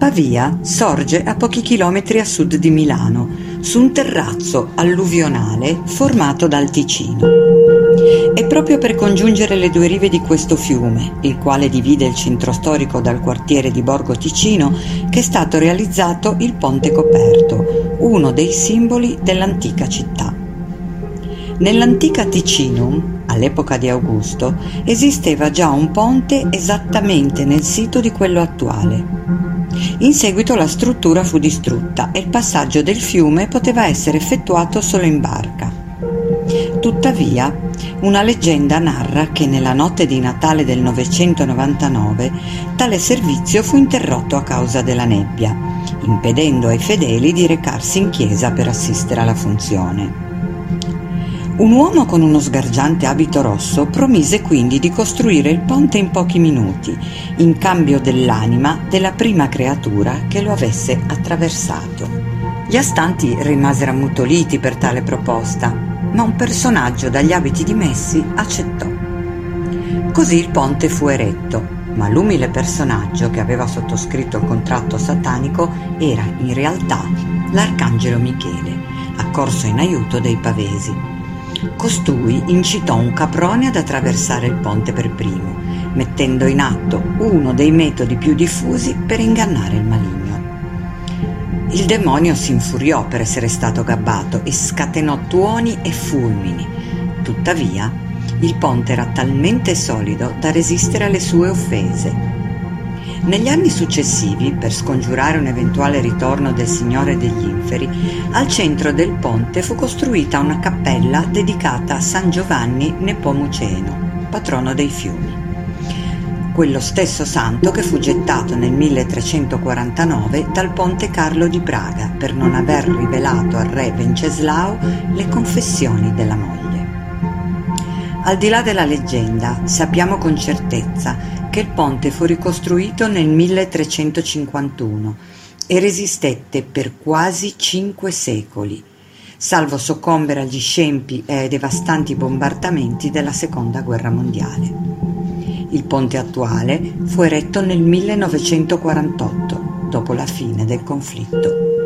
Pavia sorge a pochi chilometri a sud di Milano, su un terrazzo alluvionale formato dal Ticino. È proprio per congiungere le due rive di questo fiume, il quale divide il centro storico dal quartiere di Borgo Ticino, che è stato realizzato il Ponte Coperto, uno dei simboli dell'antica città. Nell'antica Ticinum, all'epoca di Augusto, esisteva già un ponte esattamente nel sito di quello attuale. In seguito la struttura fu distrutta e il passaggio del fiume poteva essere effettuato solo in barca. Tuttavia, una leggenda narra che nella notte di Natale del 999 tale servizio fu interrotto a causa della nebbia, impedendo ai fedeli di recarsi in chiesa per assistere alla funzione. Un uomo con uno sgargiante abito rosso promise quindi di costruire il ponte in pochi minuti, in cambio dell'anima della prima creatura che lo avesse attraversato. Gli astanti rimasero ammutoliti per tale proposta, ma un personaggio dagli abiti dimessi accettò. Così il ponte fu eretto, ma l'umile personaggio che aveva sottoscritto il contratto satanico era in realtà l'arcangelo Michele, accorso in aiuto dei pavesi Costui incitò un caprone ad attraversare il ponte per primo, mettendo in atto uno dei metodi più diffusi per ingannare il maligno. Il demonio si infuriò per essere stato gabbato e scatenò tuoni e fulmini. Tuttavia, il ponte era talmente solido da resistere alle sue offese negli anni successivi, per scongiurare un eventuale ritorno del Signore degli Inferi, al centro del ponte fu costruita una cappella dedicata a San Giovanni Nepomuceno, patrono dei fiumi. Quello stesso santo che fu gettato nel 1349 dal ponte Carlo di Praga per non aver rivelato al re Venceslao le confessioni della moglie. Al di là della leggenda, sappiamo con certezza che il ponte fu ricostruito nel 1351 e resistette per quasi cinque secoli, salvo soccombere agli scempi e ai devastanti bombardamenti della Seconda Guerra Mondiale. Il ponte attuale fu eretto nel 1948, dopo la fine del conflitto.